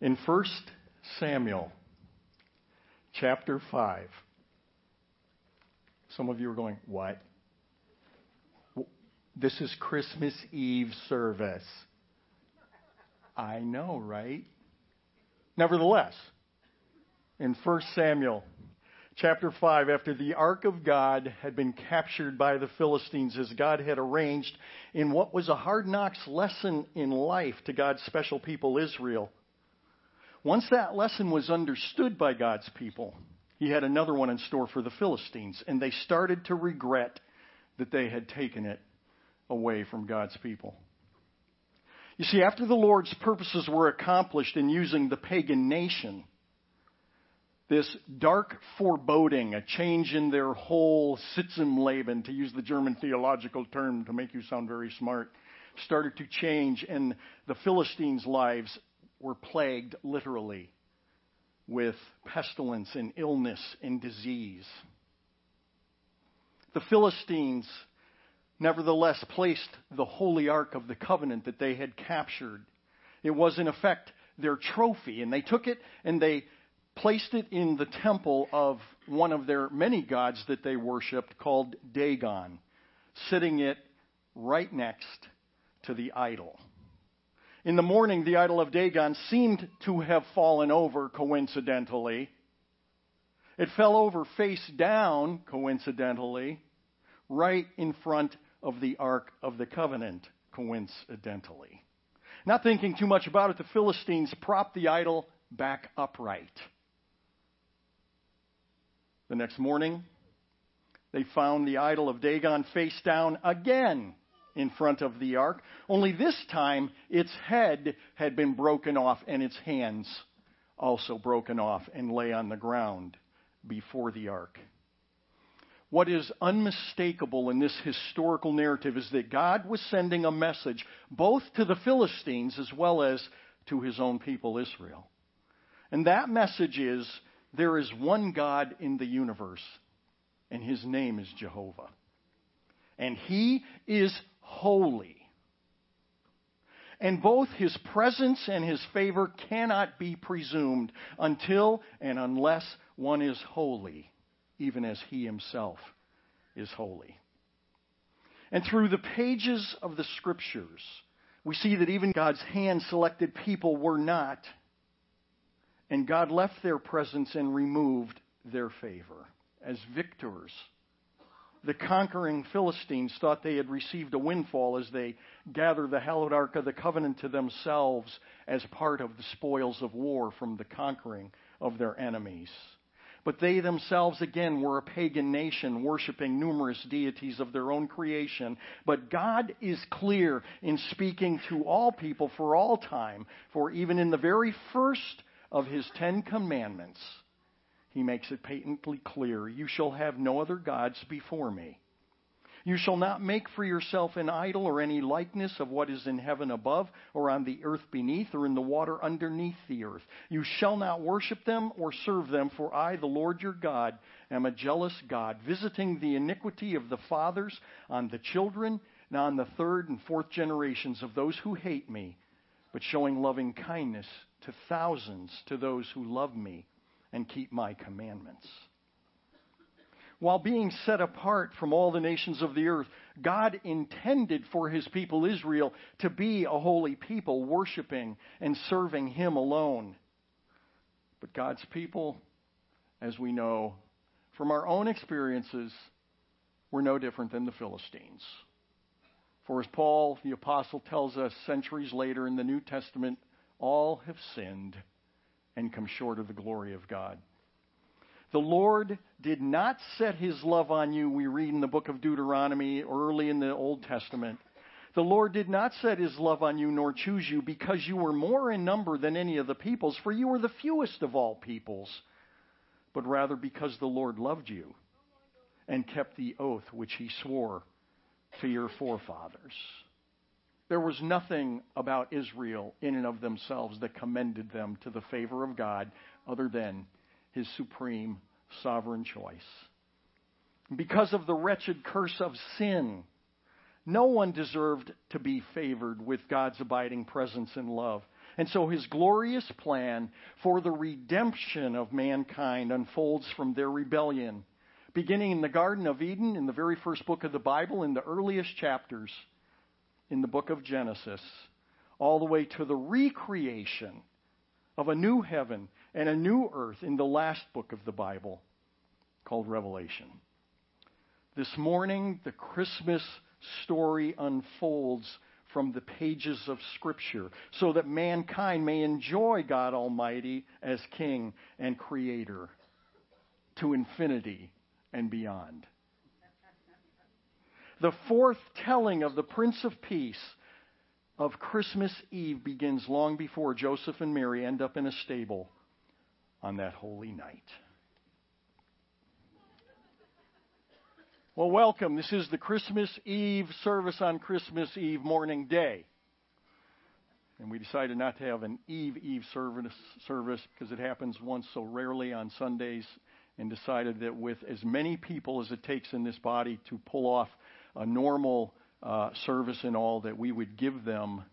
In 1 Samuel chapter 5, some of you are going, What? This is Christmas Eve service. I know, right? Nevertheless, in 1 Samuel chapter 5, after the ark of God had been captured by the Philistines as God had arranged in what was a hard knocks lesson in life to God's special people, Israel, once that lesson was understood by God's people, he had another one in store for the Philistines, and they started to regret that they had taken it away from God's people. You see, after the Lord's purposes were accomplished in using the pagan nation, this dark foreboding, a change in their whole Sitz im Leben, to use the German theological term to make you sound very smart, started to change, and the Philistines' lives were plagued literally with pestilence and illness and disease. The Philistines nevertheless placed the holy ark of the covenant that they had captured. It was, in effect, their trophy, and they took it and they placed it in the temple of one of their many gods that they worshiped called Dagon, sitting it right next to the idol. In the morning, the idol of Dagon seemed to have fallen over coincidentally. It fell over face down, coincidentally, right in front of the Ark of the Covenant, coincidentally. Not thinking too much about it, the Philistines propped the idol back upright. The next morning, they found the idol of Dagon face down again in front of the ark, only this time its head had been broken off and its hands also broken off and lay on the ground before the ark. What is unmistakable in this historical narrative is that God was sending a message both to the Philistines as well as to his own people, Israel. And that message is there is one God in the universe, and his name is Jehovah. And he is holy. And both his presence and his favor cannot be presumed until and unless one is holy even as he himself is holy. And through the pages of the scriptures, we see that even God's hand selected people were not. And God left their presence and removed their favor as victors. The conquering Philistines thought they had received a windfall as they gathered the hallowed ark of the covenant to themselves as part of the spoils of war from the conquering of their enemies. But they themselves, again, were a pagan nation, worshiping numerous deities of their own creation. But God is clear in speaking to all people for all time, for even in the very first of his Ten Commandments, he makes it patently clear You shall have no other gods before me. You shall not make for yourself an idol or any likeness of what is in heaven above, or on the earth beneath, or in the water underneath the earth. You shall not worship them or serve them, for I, the Lord your God, am a jealous God, visiting the iniquity of the fathers on the children, and on the third and fourth generations of those who hate me, but showing loving kindness to thousands to those who love me and keep my commandments while being set apart from all the nations of the earth, God intended for his people Israel to be a holy people, worshiping and serving him alone. But God's people, as we know from our own experiences, were no different than the Philistines. For as Paul the Apostle tells us centuries later in the New Testament, all have sinned and come short of the glory of God. The Lord did not set his love on you, we read in the book of Deuteronomy early in the Old Testament. The Lord did not set his love on you nor choose you because you were more in number than any of the peoples, for you were the fewest of all peoples, but rather because the Lord loved you and kept the oath which he swore to your forefathers. There was nothing about Israel in and of themselves that commended them to the favor of God other than his supreme sovereign choice. Because of the wretched curse of sin, no one deserved to be favored with God's abiding presence and love. And so his glorious plan for the redemption of mankind unfolds from their rebellion, beginning in the Garden of Eden, in the very first book of the Bible, in the earliest chapters in the book of Genesis, all the way to the recreation of a new heaven and a new earth in the last book of the Bible called Revelation. This morning, the Christmas story unfolds from the pages of Scripture so that mankind may enjoy God Almighty as King and Creator to infinity and beyond. The fourth telling of the Prince of Peace of Christmas Eve begins long before Joseph and Mary end up in a stable on that holy night. Well, welcome. This is the Christmas Eve service on Christmas Eve morning day. And we decided not to have an Eve Eve service, service because it happens once so rarely on Sundays, and decided that with as many people as it takes in this body to pull off a normal uh, service and all, that we would give them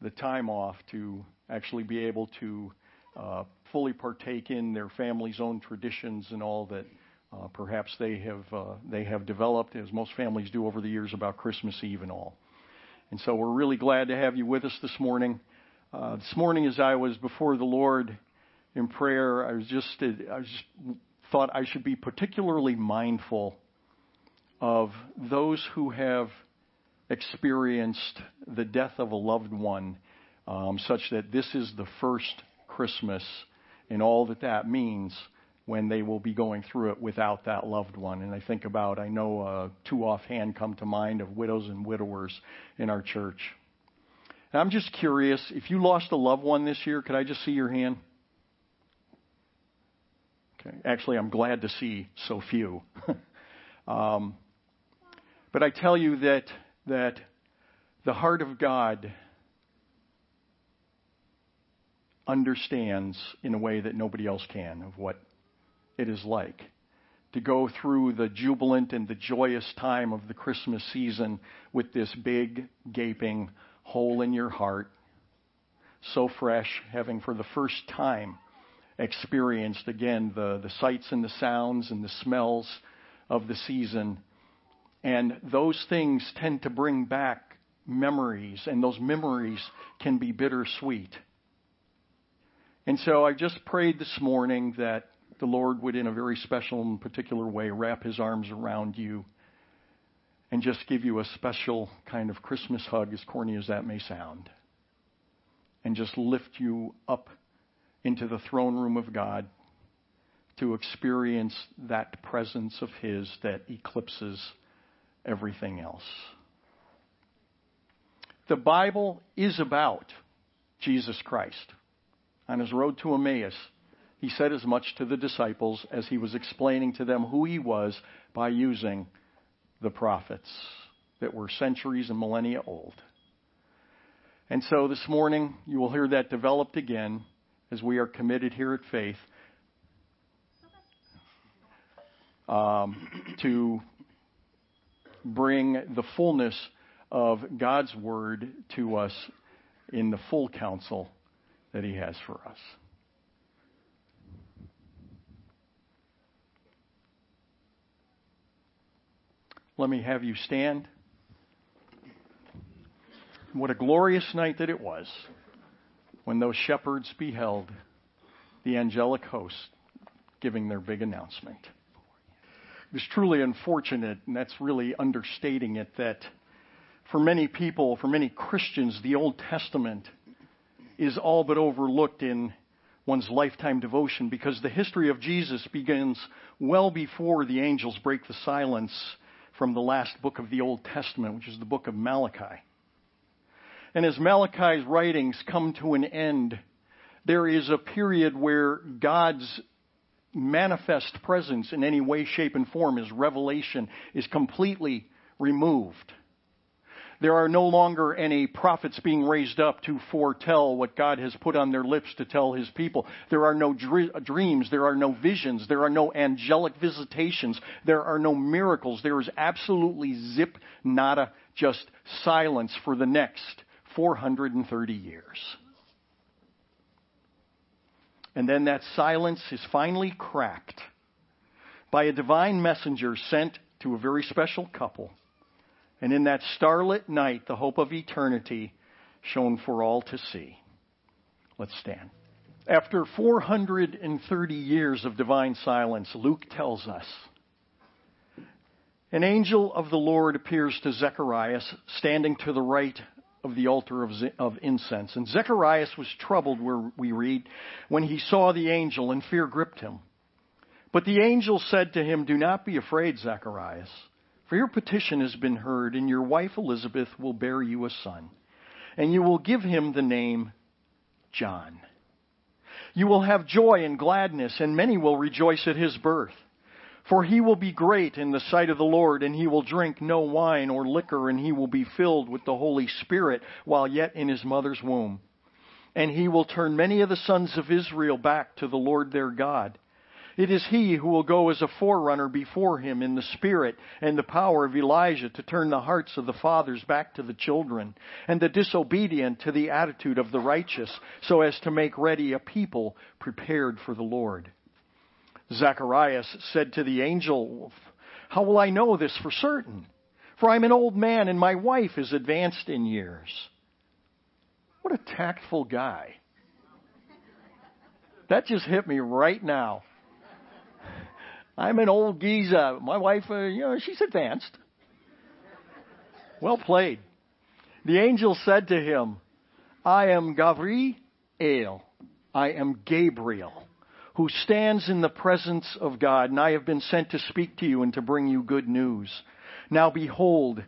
the time off to actually be able to uh, fully partake in their family's own traditions and all that uh, perhaps they have uh, they have developed, as most families do over the years, about Christmas Eve and all. And so we're really glad to have you with us this morning. Uh, this morning, as I was before the Lord in prayer, I was just I just thought I should be particularly mindful of those who have experienced the death of a loved one, um, such that this is the first Christmas and all that that means when they will be going through it without that loved one. And I think about, I know uh, two offhand come to mind of widows and widowers in our church. And I'm just curious, if you lost a loved one this year, could I just see your hand? Okay. Actually, I'm glad to see so few. um, but I tell you that that the heart of God understands in a way that nobody else can of what it is like to go through the jubilant and the joyous time of the Christmas season with this big, gaping hole in your heart, so fresh, having for the first time experienced again the, the sights and the sounds and the smells of the season. And those things tend to bring back memories, and those memories can be bittersweet. And so I just prayed this morning that the Lord would, in a very special and particular way, wrap his arms around you and just give you a special kind of Christmas hug, as corny as that may sound, and just lift you up into the throne room of God to experience that presence of His that eclipses everything else. The Bible is about Jesus Christ. On his road to Emmaus, he said as much to the disciples as he was explaining to them who he was by using the prophets that were centuries and millennia old. And so this morning, you will hear that developed again as we are committed here at Faith um, to bring the fullness of God's Word to us in the full counsel that He has for us. Let me have you stand. What a glorious night that it was when those shepherds beheld the angelic host giving their big announcement. Was truly unfortunate, and that's really understating it, that for many people, for many Christians, the Old Testament is all but overlooked in one's lifetime devotion because the history of Jesus begins well before the angels break the silence from the last book of the Old Testament, which is the book of Malachi. And as Malachi's writings come to an end, there is a period where God's manifest presence in any way, shape, and form, his revelation, is completely removed. There are no longer any prophets being raised up to foretell what God has put on their lips to tell his people. There are no dreams. There are no visions. There are no angelic visitations. There are no miracles. There is absolutely zip, nada, just silence for the next 430 years. And then that silence is finally cracked by a divine messenger sent to a very special couple. And in that starlit night, the hope of eternity shone for all to see. Let's stand. After 430 years of divine silence, Luke tells us an angel of the Lord appears to Zechariah standing to the right of the altar of, of incense. And Zechariah was troubled, where we read, when he saw the angel, and fear gripped him. But the angel said to him, Do not be afraid, Zacharias, for your petition has been heard, and your wife Elizabeth will bear you a son, and you will give him the name John. You will have joy and gladness, and many will rejoice at his birth. For he will be great in the sight of the Lord, and he will drink no wine or liquor, and he will be filled with the Holy Spirit while yet in his mother's womb. And he will turn many of the sons of Israel back to the Lord their God. It is he who will go as a forerunner before him in the spirit and the power of Elijah to turn the hearts of the fathers back to the children, and the disobedient to the attitude of the righteous, so as to make ready a people prepared for the Lord. Zacharias said to the angel, How will I know this for certain? For I'm an old man and my wife is advanced in years. What a tactful guy. That just hit me right now. I'm an old geezer. My wife, uh, you know, she's advanced. Well played. The angel said to him, I am Gabriel. I am Gabriel who stands in the presence of God, and I have been sent to speak to you and to bring you good news. Now behold,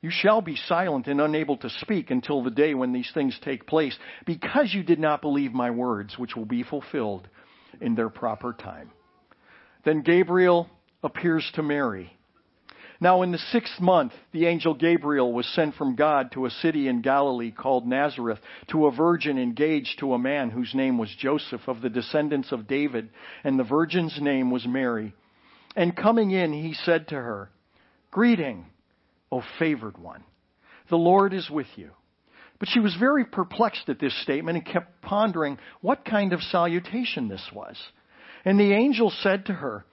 you shall be silent and unable to speak until the day when these things take place, because you did not believe my words, which will be fulfilled in their proper time. Then Gabriel appears to Mary now, in the sixth month, the angel Gabriel was sent from God to a city in Galilee called Nazareth to a virgin engaged to a man whose name was Joseph of the descendants of David, and the virgin's name was Mary. And coming in, he said to her, Greeting, O favored one. The Lord is with you. But she was very perplexed at this statement and kept pondering what kind of salutation this was. And the angel said to her,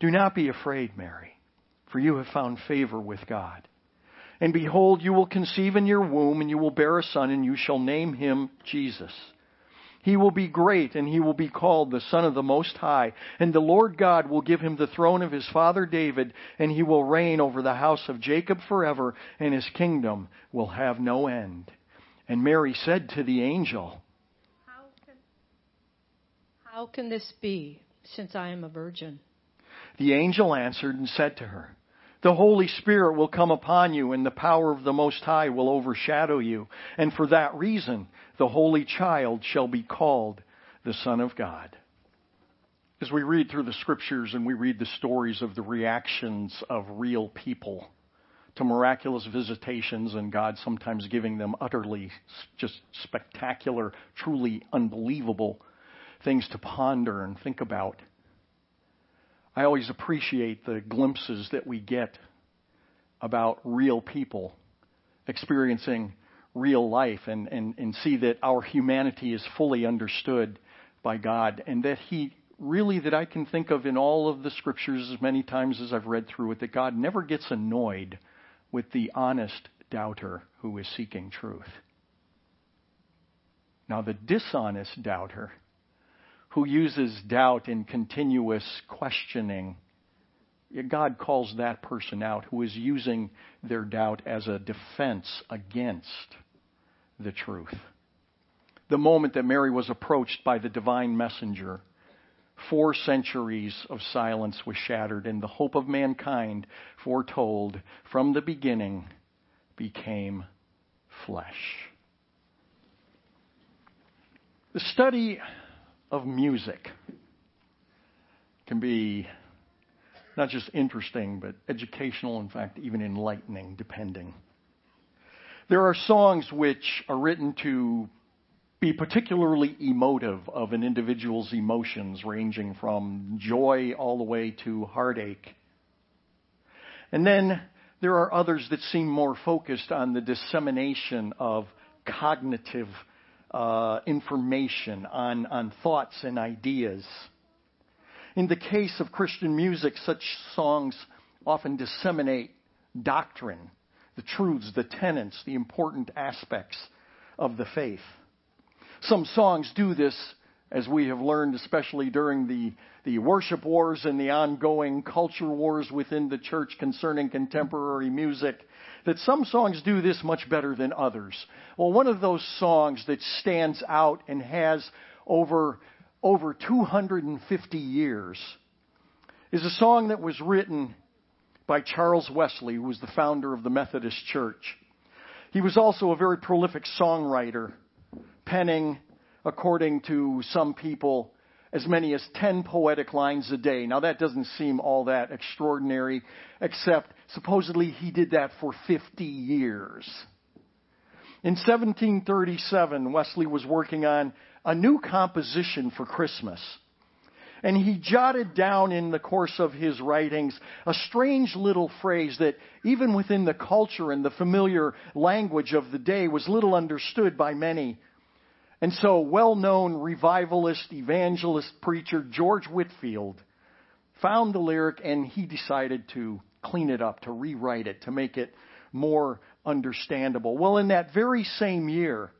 Do not be afraid, Mary for you have found favor with God. And behold, you will conceive in your womb, and you will bear a son, and you shall name him Jesus. He will be great, and he will be called the Son of the Most High. And the Lord God will give him the throne of his father David, and he will reign over the house of Jacob forever, and his kingdom will have no end. And Mary said to the angel, How can, how can this be, since I am a virgin? The angel answered and said to her, the Holy Spirit will come upon you, and the power of the Most High will overshadow you. And for that reason, the Holy Child shall be called the Son of God. As we read through the scriptures and we read the stories of the reactions of real people to miraculous visitations and God sometimes giving them utterly just spectacular, truly unbelievable things to ponder and think about. I always appreciate the glimpses that we get about real people experiencing real life and, and, and see that our humanity is fully understood by God and that He really, that I can think of in all of the scriptures as many times as I've read through it, that God never gets annoyed with the honest doubter who is seeking truth. Now, the dishonest doubter who uses doubt in continuous questioning, God calls that person out who is using their doubt as a defense against the truth. The moment that Mary was approached by the divine messenger, four centuries of silence was shattered, and the hope of mankind, foretold from the beginning, became flesh. The study of music can be not just interesting, but educational, in fact, even enlightening, depending. There are songs which are written to be particularly emotive of an individual's emotions, ranging from joy all the way to heartache. And then there are others that seem more focused on the dissemination of cognitive uh, information, on, on thoughts and ideas. In the case of Christian music, such songs often disseminate doctrine, the truths, the tenets, the important aspects of the faith. Some songs do this, as we have learned, especially during the, the worship wars and the ongoing culture wars within the church concerning contemporary music, that some songs do this much better than others. Well, one of those songs that stands out and has over, over 250 years is a song that was written by Charles Wesley, who was the founder of the Methodist Church. He was also a very prolific songwriter, penning, according to some people, as many as 10 poetic lines a day. Now that doesn't seem all that extraordinary, except supposedly he did that for 50 years. In 1737, Wesley was working on a new composition for Christmas and he jotted down in the course of his writings a strange little phrase that, even within the culture and the familiar language of the day, was little understood by many. And so, well known revivalist, evangelist, preacher George Whitefield found the lyric and he decided to clean it up, to rewrite it, to make it more understandable. Well, in that very same year,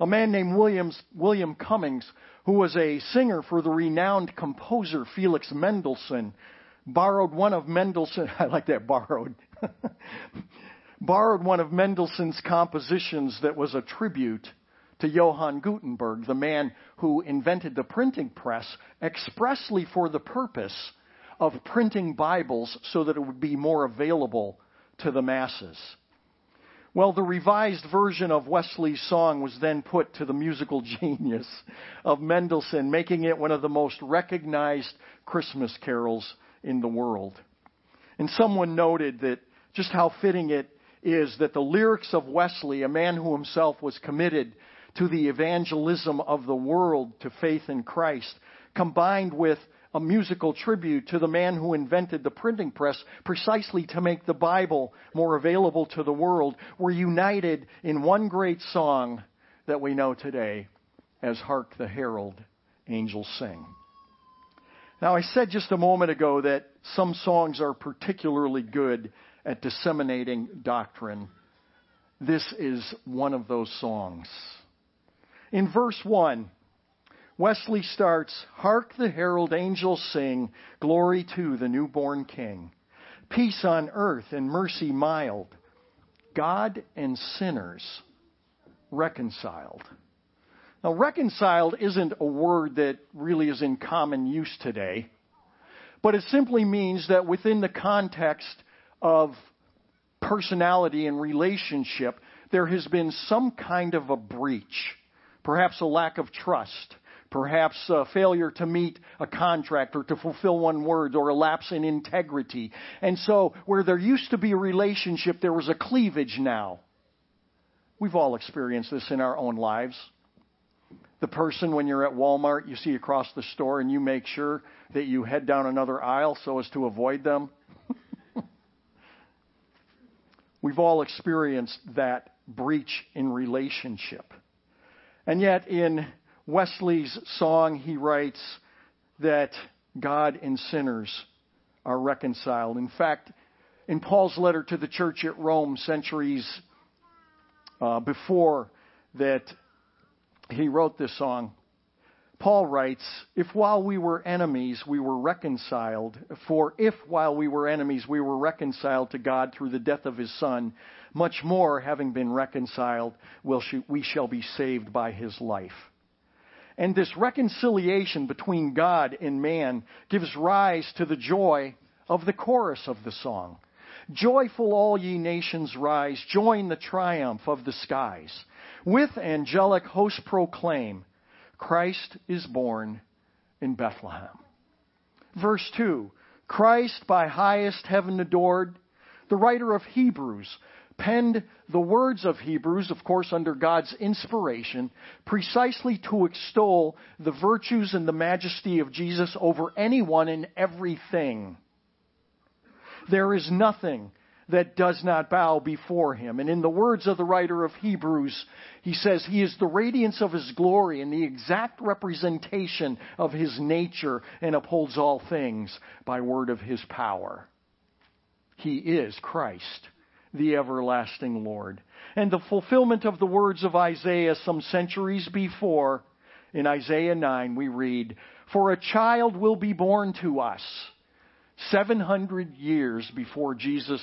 a man named Williams, William Cummings who was a singer for the renowned composer Felix Mendelssohn, borrowed one of Mendelssohn, I like that borrowed, borrowed one of Mendelssohn's compositions that was a tribute to Johann Gutenberg, the man who invented the printing press expressly for the purpose of printing Bibles so that it would be more available to the masses. Well, the revised version of Wesley's song was then put to the musical genius of Mendelssohn, making it one of the most recognized Christmas carols in the world. And someone noted that just how fitting it is that the lyrics of Wesley, a man who himself was committed to the evangelism of the world to faith in Christ, combined with a musical tribute to the man who invented the printing press precisely to make the Bible more available to the world, were united in one great song that we know today as Hark the Herald Angels Sing. Now, I said just a moment ago that some songs are particularly good at disseminating doctrine. This is one of those songs. In verse 1, Wesley starts, Hark the herald angels sing, glory to the newborn king. Peace on earth and mercy mild, God and sinners reconciled. Now, reconciled isn't a word that really is in common use today, but it simply means that within the context of personality and relationship, there has been some kind of a breach, perhaps a lack of trust, perhaps a failure to meet a contract or to fulfill one word or a lapse in integrity. And so, where there used to be a relationship, there was a cleavage now. We've all experienced this in our own lives. The person, when you're at Walmart, you see across the store and you make sure that you head down another aisle so as to avoid them. We've all experienced that breach in relationship. And yet, in Wesley's song, he writes that God and sinners are reconciled. In fact, in Paul's letter to the church at Rome, centuries uh, before that he wrote this song, Paul writes, If while we were enemies we were reconciled, for if while we were enemies we were reconciled to God through the death of his Son, much more, having been reconciled, we shall be saved by his life. And this reconciliation between God and man gives rise to the joy of the chorus of the song. Joyful all ye nations rise, join the triumph of the skies. With angelic hosts proclaim, Christ is born in Bethlehem. Verse 2 Christ by highest heaven adored, the writer of Hebrews penned the words of Hebrews, of course, under God's inspiration, precisely to extol the virtues and the majesty of Jesus over anyone and everything. There is nothing that does not bow before him. And in the words of the writer of Hebrews, he says, He is the radiance of his glory and the exact representation of his nature and upholds all things by word of his power. He is Christ, the everlasting Lord. And the fulfillment of the words of Isaiah some centuries before, in Isaiah 9, we read, For a child will be born to us. 700 years before Jesus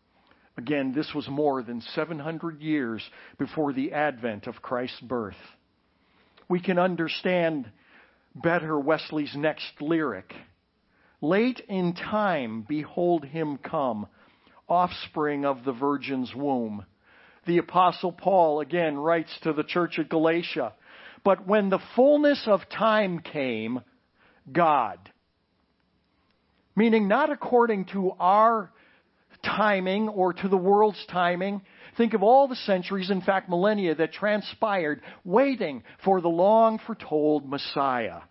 Again, this was more than 700 years before the advent of Christ's birth. We can understand better Wesley's next lyric. Late in time, behold him come, offspring of the Virgin's womb. The Apostle Paul again writes to the church at Galatia, But when the fullness of time came, God, meaning not according to our timing or to the world's timing. Think of all the centuries, in fact, millennia, that transpired waiting for the long foretold Messiah.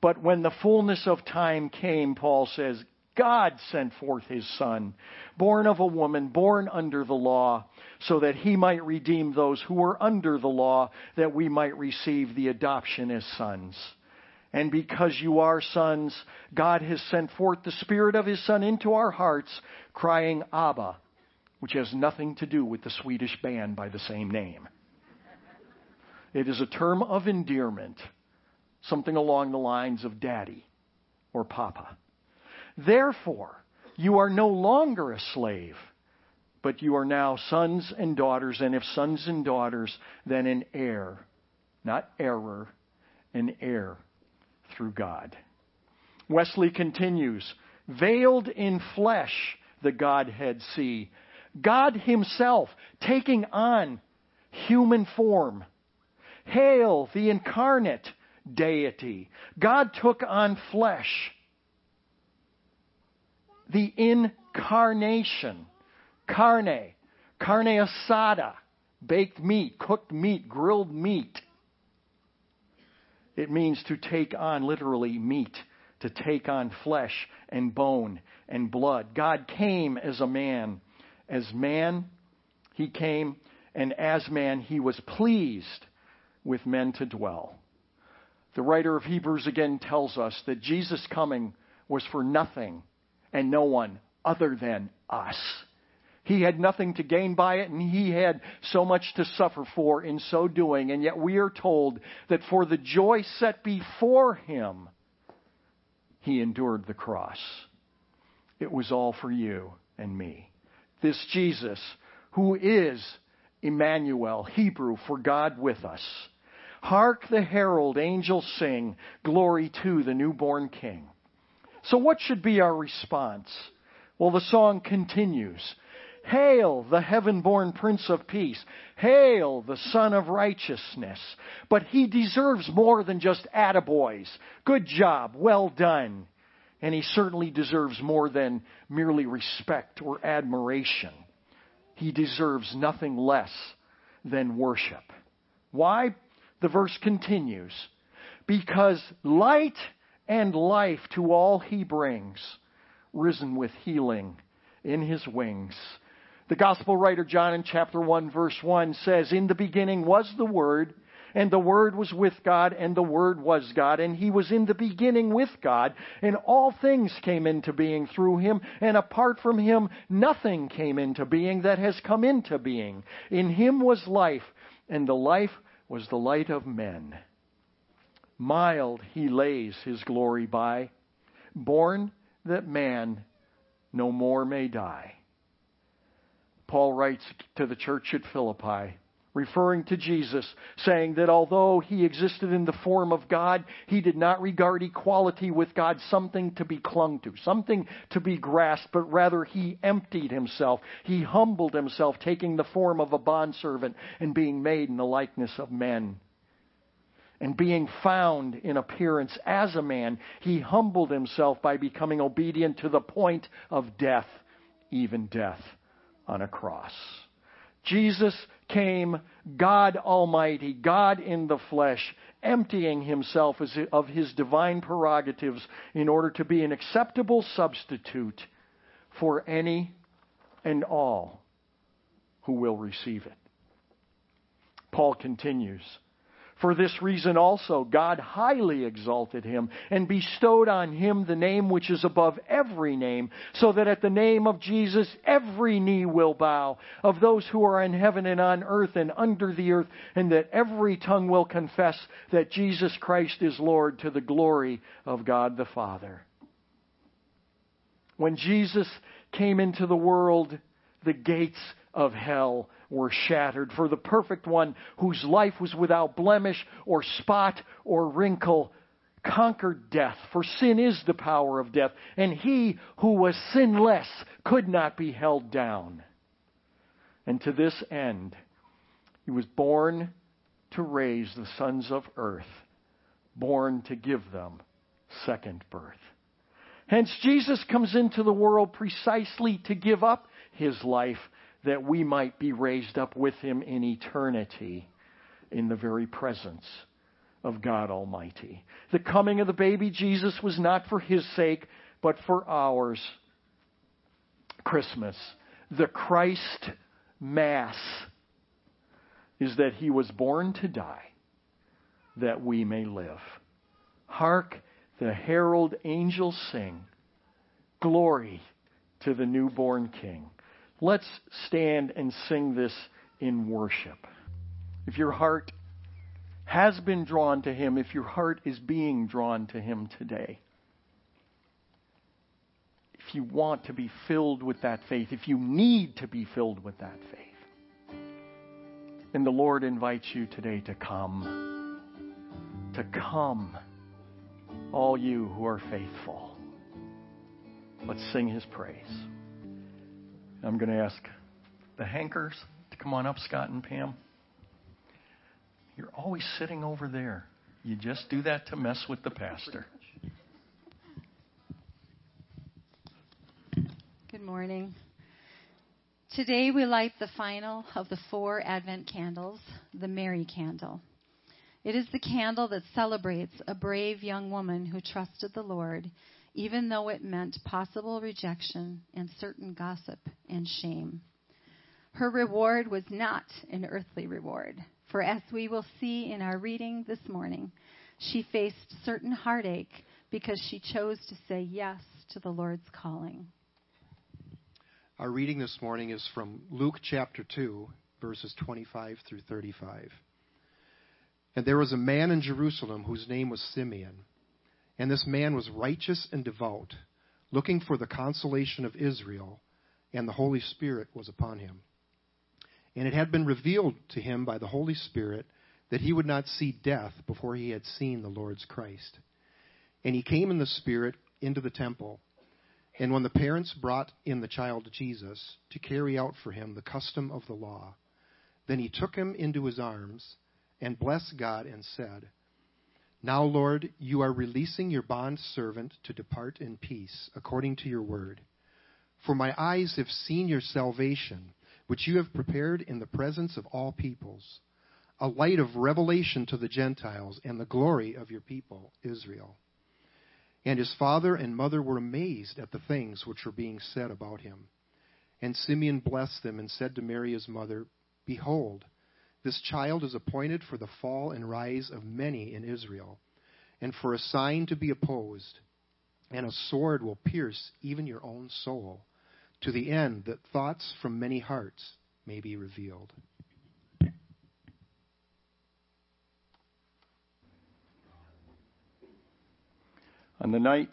But when the fullness of time came, Paul says, God sent forth his Son, born of a woman, born under the law, so that he might redeem those who were under the law, that we might receive the adoption as sons. And because you are sons, God has sent forth the Spirit of His Son into our hearts, crying, Abba, which has nothing to do with the Swedish band by the same name. It is a term of endearment, something along the lines of daddy or papa. Therefore, you are no longer a slave, but you are now sons and daughters, and if sons and daughters, then an heir, not error, an heir through God. Wesley continues, veiled in flesh, the Godhead see. God Himself taking on human form. Hail the incarnate deity. God took on flesh. The incarnation. Carne. Carne asada. Baked meat, cooked meat, grilled meat. It means to take on, literally, meat, to take on flesh and bone and blood. God came as a man. As man, he came, and as man, he was pleased with men to dwell. The writer of Hebrews again tells us that Jesus' coming was for nothing and no one other than us. He had nothing to gain by it, and he had so much to suffer for in so doing. And yet we are told that for the joy set before him, he endured the cross. It was all for you and me. This Jesus, who is Emmanuel, Hebrew for God with us. Hark the herald angels sing, glory to the newborn King. So, what should be our response? Well, the song continues. Hail, the heaven born Prince of Peace. Hail, the Sun of Righteousness. But he deserves more than just attaboys. Good job, well done. And he certainly deserves more than merely respect or admiration. He deserves nothing less than worship. Why? The verse continues. Because light and life to all he brings, risen with healing in his wings. The gospel writer John in chapter 1 verse 1 says, In the beginning was the Word, and the Word was with God, and the Word was God, and He was in the beginning with God, and all things came into being through Him, and apart from Him nothing came into being that has come into being. In Him was life, and the life was the light of men. Mild He lays His glory by, born that man no more may die. Paul writes to the church at Philippi, referring to Jesus, saying that although he existed in the form of God, he did not regard equality with God something to be clung to, something to be grasped, but rather he emptied himself. He humbled himself, taking the form of a bondservant and being made in the likeness of men. And being found in appearance as a man, he humbled himself by becoming obedient to the point of death, even death on a cross. Jesus came, God Almighty, God in the flesh, emptying himself of his divine prerogatives in order to be an acceptable substitute for any and all who will receive it. Paul continues. For this reason also, God highly exalted him and bestowed on him the name which is above every name, so that at the name of Jesus every knee will bow, of those who are in heaven and on earth and under the earth, and that every tongue will confess that Jesus Christ is Lord to the glory of God the Father. When Jesus came into the world, the gates of hell were shattered. For the perfect one, whose life was without blemish or spot or wrinkle, conquered death. For sin is the power of death, and he who was sinless could not be held down. And to this end, he was born to raise the sons of earth, born to give them second birth. Hence, Jesus comes into the world precisely to give up his life that we might be raised up with him in eternity in the very presence of God Almighty. The coming of the baby Jesus was not for his sake, but for ours. Christmas, the Christ Mass, is that he was born to die that we may live. Hark, the herald angels sing, Glory to the newborn King. Let's stand and sing this in worship. If your heart has been drawn to Him, if your heart is being drawn to Him today, if you want to be filled with that faith, if you need to be filled with that faith, then the Lord invites you today to come. To come, all you who are faithful. Let's sing His praise. I'm going to ask the Hankers to come on up, Scott and Pam. You're always sitting over there. You just do that to mess with the pastor. Good morning. Today we light the final of the four Advent candles, the Mary candle. It is the candle that celebrates a brave young woman who trusted the Lord even though it meant possible rejection and certain gossip and shame. Her reward was not an earthly reward, for as we will see in our reading this morning, she faced certain heartache because she chose to say yes to the Lord's calling. Our reading this morning is from Luke chapter 2, verses 25 through 35. And there was a man in Jerusalem whose name was Simeon and this man was righteous and devout, looking for the consolation of Israel, and the Holy Spirit was upon him. And it had been revealed to him by the Holy Spirit that he would not see death before he had seen the Lord's Christ. And he came in the Spirit into the temple. And when the parents brought in the child Jesus to carry out for him the custom of the law, then he took him into his arms and blessed God and said, now, Lord, you are releasing your bond servant to depart in peace, according to your word. For my eyes have seen your salvation, which you have prepared in the presence of all peoples, a light of revelation to the Gentiles and the glory of your people, Israel. And his father and mother were amazed at the things which were being said about him. And Simeon blessed them and said to Mary his mother, Behold, this child is appointed for the fall and rise of many in Israel, and for a sign to be opposed, and a sword will pierce even your own soul, to the end that thoughts from many hearts may be revealed. On the night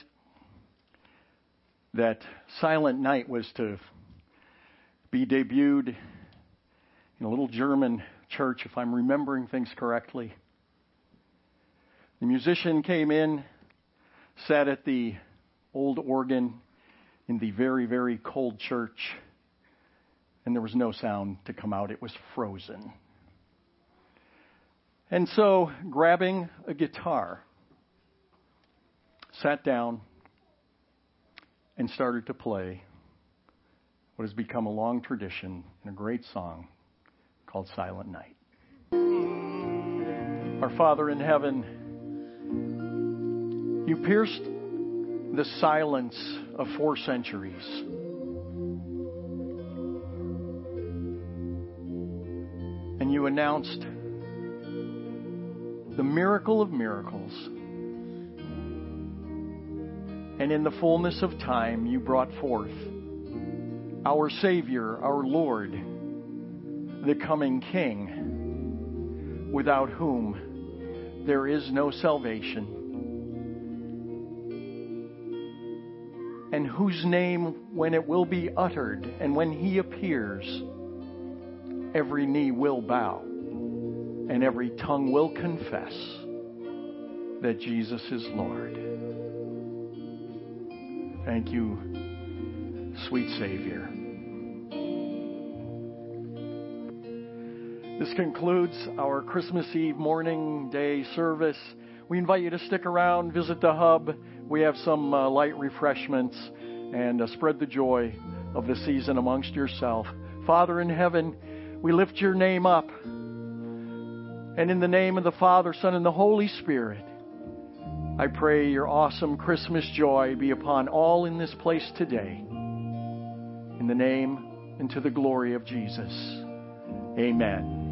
that Silent Night was to be debuted in a little German church, if I'm remembering things correctly. The musician came in, sat at the old organ in the very, very cold church, and there was no sound to come out. It was frozen. And so, grabbing a guitar, sat down and started to play what has become a long tradition and a great song called Silent Night. Our Father in heaven, you pierced the silence of four centuries. And you announced the miracle of miracles. And in the fullness of time, you brought forth our Savior, our Lord, the coming King, without whom there is no salvation. And whose name, when it will be uttered and when he appears, every knee will bow and every tongue will confess that Jesus is Lord. Thank you, sweet Savior. This concludes our Christmas Eve morning day service. We invite you to stick around, visit the hub. We have some uh, light refreshments and uh, spread the joy of the season amongst yourself. Father in heaven, we lift your name up. And in the name of the Father, Son, and the Holy Spirit, I pray your awesome Christmas joy be upon all in this place today. In the name and to the glory of Jesus. Amen.